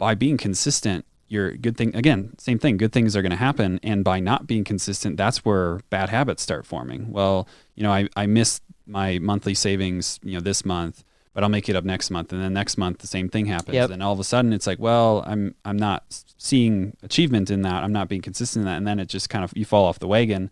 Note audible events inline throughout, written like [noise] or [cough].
by being consistent, your good thing again, same thing, good things are going to happen. And by not being consistent, that's where bad habits start forming. Well, you know, I, I missed my monthly savings, you know, this month, but I'll make it up next month. And then next month, the same thing happens. Yep. And all of a sudden it's like, well, I'm, I'm not seeing achievement in that. I'm not being consistent in that. And then it just kind of, you fall off the wagon.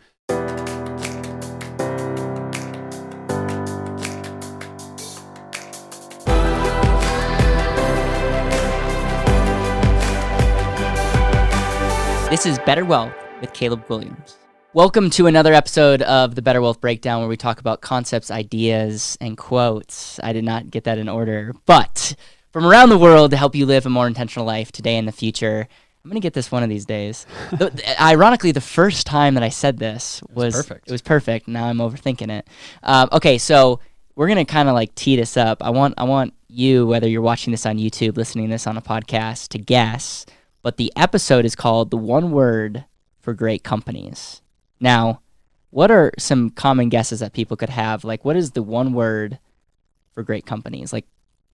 This is Better Wealth with Caleb Guilliams. Welcome to another episode of the Better Wealth Breakdown where we talk about concepts, ideas, and quotes. I did not get that in order, but from around the world to help you live a more intentional life today and the future. I'm going to get this one of these days. The- [laughs] the- ironically, the first time that I said this was, perfect. It was perfect. Now I'm overthinking it. Um, okay, so we're going to kind of like tee this up. I want I want you, whether you're watching this on YouTube, listening to this on a podcast, to guess but the episode is called The One Word for Great Companies. Now, what are some common guesses that people could have? Like, what is the one word for great companies? Like,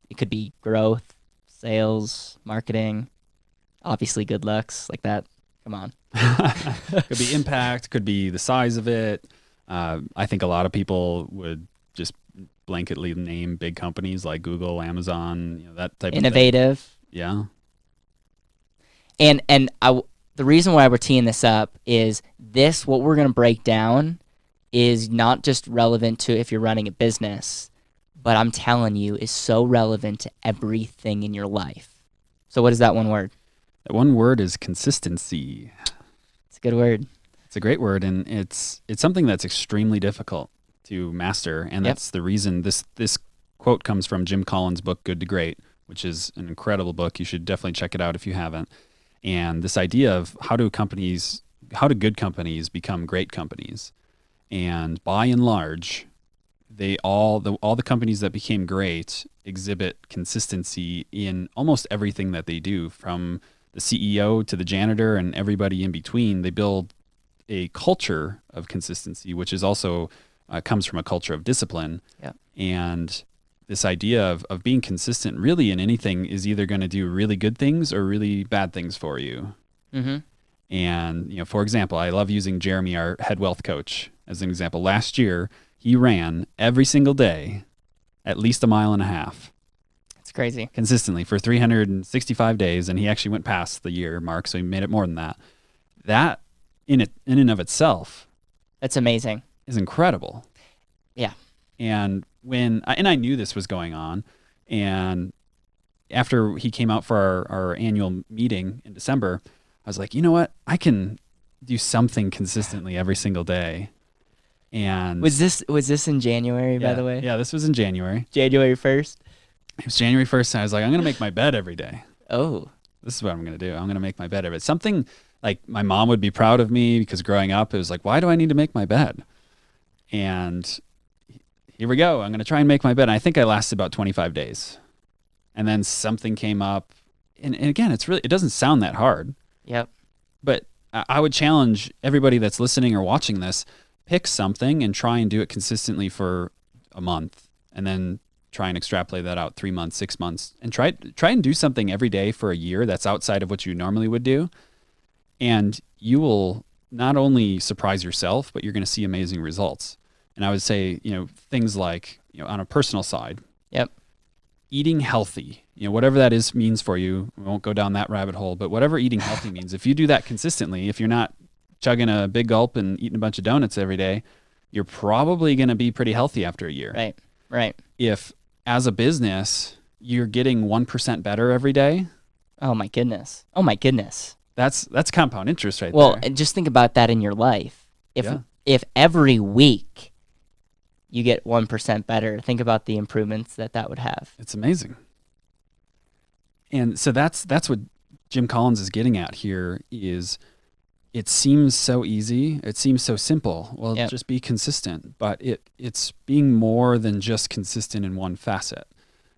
it could be growth, sales, marketing, obviously good looks, like that. Come on. [laughs] could be impact, could be the size of it. Uh, I think a lot of people would just blanketly name big companies like Google, Amazon, you know, that type of. Innovative. Yeah. And and I the reason why we're teeing this up is this what we're going to break down is not just relevant to if you're running a business, but I'm telling you is so relevant to everything in your life. So what is that one word? That one word is consistency. It's a good word. It's a great word, and it's it's something that's extremely difficult to master, and Yep. that's the reason this this quote comes from Jim Collins' book Good to Great, which is an incredible book. You should definitely check it out if you haven't. And this idea of how do companies, how do good companies become great companies, and by and large, they all the all the companies that became great exhibit consistency in almost everything that they do, from the CEO to the janitor and everybody in between. They build a culture of consistency, which is also uh, comes from a culture of discipline. Yeah. And this idea of, of being consistent really in anything is either going to do really good things or really bad things for you. Mm-hmm. And, you know, for example, I love using Jeremy, our head wealth coach, as an example. Last year, he ran every single day at least a mile and a half It's crazy. consistently for 365 days. And he actually went past the year mark, so he made it more than that. That, in, it, in and of itself, That's amazing. is incredible. Yeah. And when and I knew this was going on, and after he came out for our, our annual meeting in December, I was like, you know what, I can do something consistently every single day. And Was this was this in January by the way? yeah, this was in January. January 1st? It was January first, and I was like, I'm gonna make my bed every day. Oh. This is what I'm gonna do. I'm gonna make my bed every something like my mom would be proud of me because growing up it was like, why do I need to make my bed? And here we go. I'm going to try and make my bed. And I think I lasted about 25 days. And then something came up. And, and again, it's really, it doesn't sound that hard, Yep. but I, I would challenge everybody that's listening or watching this pick something and try and do it consistently for a month and then try and extrapolate that out three months, six months, and try, try and do something every day for a year that's outside of what you normally would do. And you will not only surprise yourself, but you're going to see amazing results. And I would say, you know, things like, you know, on a personal side, Yep. eating healthy, you know, whatever that is means for you. We won't go down that rabbit hole, but whatever eating healthy means, if you do that consistently, if you're not chugging a big gulp and eating a bunch of donuts every day, you're probably going to be pretty healthy after a year. Right. Right. If as a business, you're getting 1% better every day, Oh my goodness. Oh my goodness. that's that's compound interest right Well, there. and just think about that in your life. If Yeah. if every week you get 1% better, think about the improvements that that would have. It's amazing. And so that's that's what Jim Collins is getting at here is it seems so easy, it seems so simple. Well, Yep. just be consistent, but it it's being more than just consistent in one facet.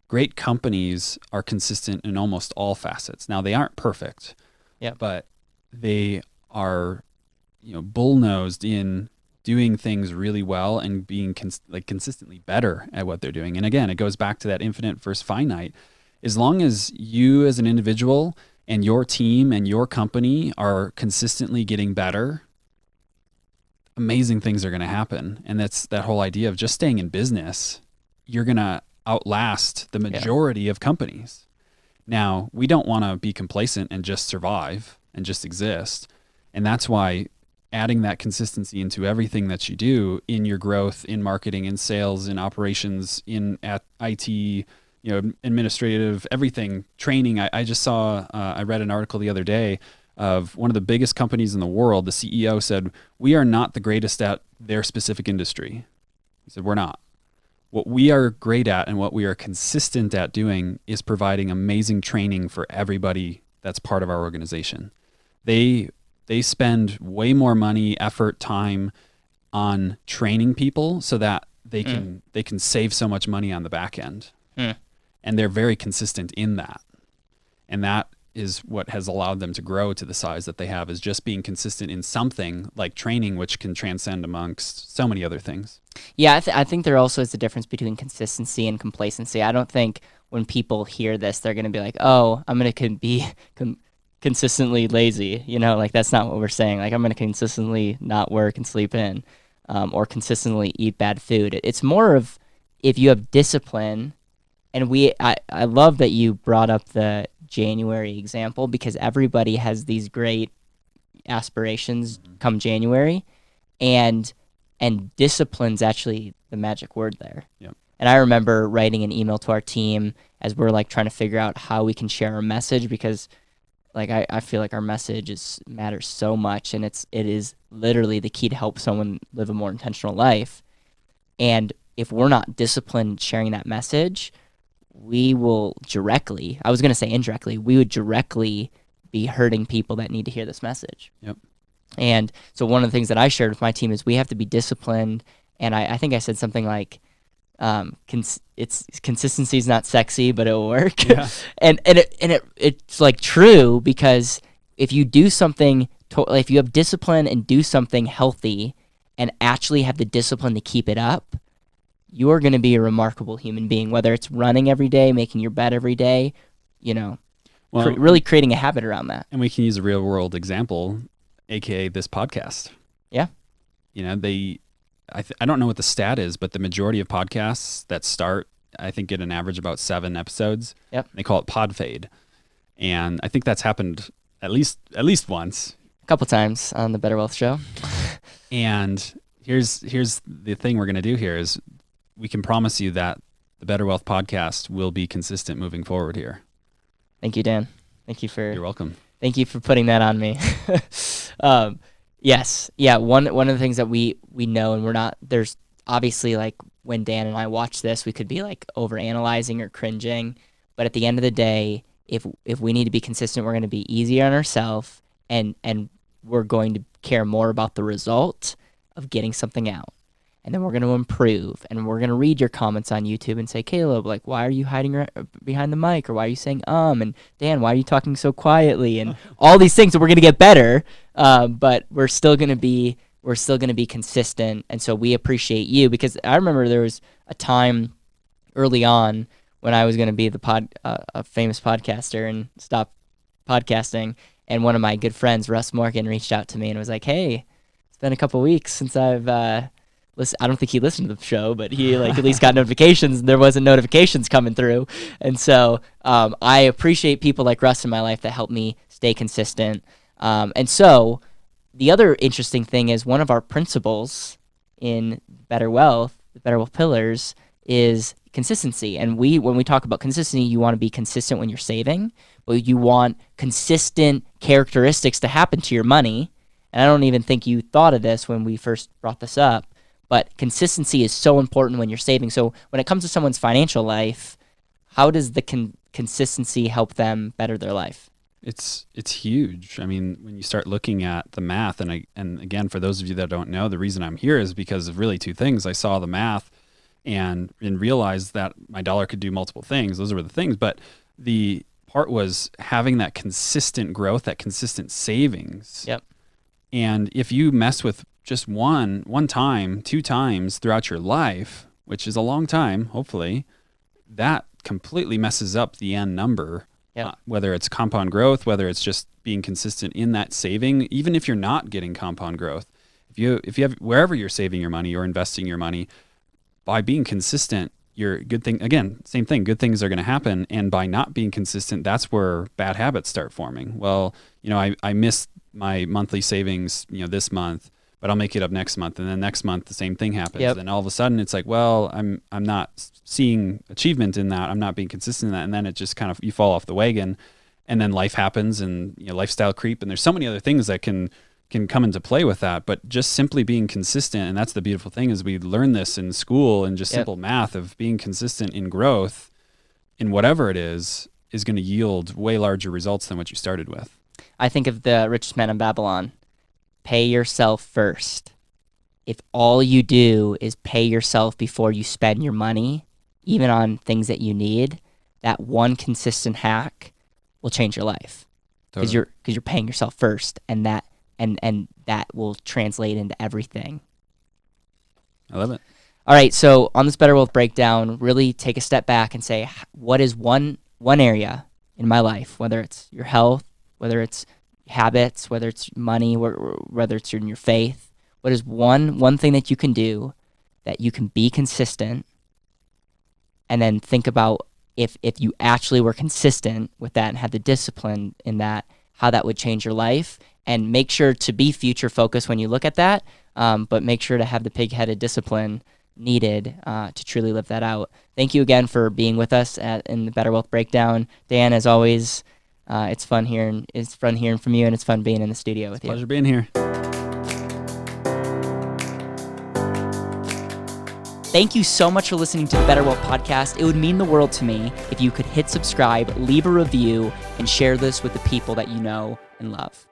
Great companies are consistent in almost all facets. Now they aren't perfect. Yep. But they are you know bull-nosed in doing things really well and being cons- like consistently better at what they're doing. And again, it goes back to that infinite versus finite as long as you as an individual and your team and your company are consistently getting better, amazing things are going to happen. And that's that whole idea of just staying in business. You're going to outlast the majority yeah. of companies. Now, we don't want to be complacent and just survive and just exist. And that's why adding that consistency into everything that you do in your growth, in marketing, in sales, in operations, in at IT, you know, administrative, everything, training. I, I just saw, uh, I read an article the other day of one of the biggest companies in the world. The CEO said, We are not the greatest at their specific industry. He said, We're not. What we are great at and what we are consistent at doing is providing amazing training for everybody that's part of our organization. They they spend way more money, effort, time on training people so that they mm. can mm. they can save so much money on the back end. Mm. And they're very consistent in that. And that is what has allowed them to grow to the size that they have is just being consistent in something like training which can transcend amongst so many other things yeah i, th- I think there also is a difference between consistency and complacency i don't think when people hear this they're going to be like oh i'm going to be [laughs] com- consistently lazy. You know, like that's not what we're saying. Like I'm going to consistently not work and sleep in, um, or consistently eat bad food. It's more of if you have discipline, and we. I I love that you brought up the January example because everybody has these great aspirations mm-hmm. come January, and and discipline's actually the magic word there. Yep. And I remember writing an email to our team as we're like trying to figure out how we can share our message because like I, I feel like our message is matters so much and it's it is literally the key to help someone live a more intentional life. And if we're not disciplined sharing that message we will directly i was going to say indirectly we would directly be hurting people that need to hear this message. Yep. And so one of the things that i shared with my team is we have to be disciplined and i, I think i said something like um, cons- it's consistency is not sexy, but it'll work. Yeah. [laughs] and and it and it it's like true because if you do something, to- if you have discipline and do something healthy, and actually have the discipline to keep it up, you are going to be a remarkable human being. Whether it's running every day, making your bed every day, you know, well, cr- really creating a habit around that. And we can use a real world example, aka this podcast. Yeah. You know, they I, th- I don't know what the stat is, but the majority of podcasts that start, I think, get an average about seven episodes. Yep. They call it pod fade, and I think that's happened at least at least once. A couple times on the Better Wealth Show. and here's here's the thing we're gonna do here is we can promise you that the Better Wealth podcast will be consistent moving forward here. Thank you, Dan. Thank you for. You're welcome. Thank you for putting that on me. [laughs] um, Yes. Yeah. One one of the things that we we know, and we're not. There's obviously like when Dan and I watch this, we could be like over analyzing or cringing, but at the end of the day, if if we need to be consistent, we're going to be easier on ourselves, and and we're going to care more about the result of getting something out and then we're going to improve and we're going to read your comments on youtube and say caleb like why are you hiding behind the mic or why are you saying um and dan why are you talking so quietly? And [laughs] all these things and we're going to get better uh, but we're still going to be we're still going to be consistent and so we appreciate you because i remember there was a time early on when i was going to be the pod uh, a famous podcaster and stop podcasting and one of my good friends russ morgan reached out to me and was like hey it's been a couple weeks since i've uh, listen I don't think he listened to the show, but he like at least got notifications and there wasn't notifications coming through. And so um, I appreciate people like Russ in my life that help me stay consistent. Um, and so the other interesting thing is one of our principles in Better Wealth, the Better Wealth pillars, is consistency. And we when we talk about consistency, you want to be consistent when you're saving, but you want consistent characteristics to happen to your money. And I don't even think you thought of this when we first brought this up but consistency is so important when you're saving. So when it comes to someone's financial life, how does the con- consistency help them better their life? It's it's huge. I mean, when you start looking at the math, and I, and again, for those of you that don't know, the reason I'm here is because of really two things. I saw the math, and and realized that my dollar could do multiple things. Those were the things, but the part was having that consistent growth, that consistent savings. Yep. And if you mess with just one one time, two times throughout your life, which is a long time, hopefully, that completely messes up the end number. Yep. Uh, whether it's compound growth, whether it's just being consistent in that saving, even if you're not getting compound growth, if you if you have wherever you're saving your money or investing your money, by being consistent, your good thing again, same thing, good things are going to happen. And by not being consistent, that's where bad habits start forming. Well, you know, I, I missed my monthly savings, you know, this month but I'll make it up next month. And then next month the same thing happens. Yep. And all of a sudden it's like, well, I'm I'm not seeing achievement in that. I'm not being consistent in that. And then it just kind of you fall off the wagon and then life happens and you know, lifestyle creep and there's so many other things that can can come into play with that. But just simply being consistent, and that's the beautiful thing is we learn this in school and just Yep. simple math of being consistent in growth in whatever it is is going to yield way larger results than what you started with. I think of the richest man in Babylon. Pay yourself first. If all you do is pay yourself before you spend your money, even on things that you need, that one consistent hack will change your life because Totally. you're because you're paying yourself first, and that and and that will translate into everything. I love it. All right, so on this Better Wealth breakdown, really take a step back and say, what is one one area in my life, whether it's your health, whether it's habits, whether it's money, wh- whether it's in your faith, what is one one thing that you can do that you can be consistent, and then think about if if you actually were consistent with that and had the discipline in that, how that would change your life, and make sure to be future focused when you look at that, um, but make sure to have the pig headed discipline needed uh, to truly live that out. Thank you again for being with us at, in the Better Wealth Breakdown, Dan. As always, uh, it's fun hearing it's fun hearing from you, and it's fun being in the studio with you. Pleasure being here. Thank you so much for listening to the Better Wealth podcast. It would mean the world to me if you could hit subscribe, leave a review, and share this with the people that you know and love.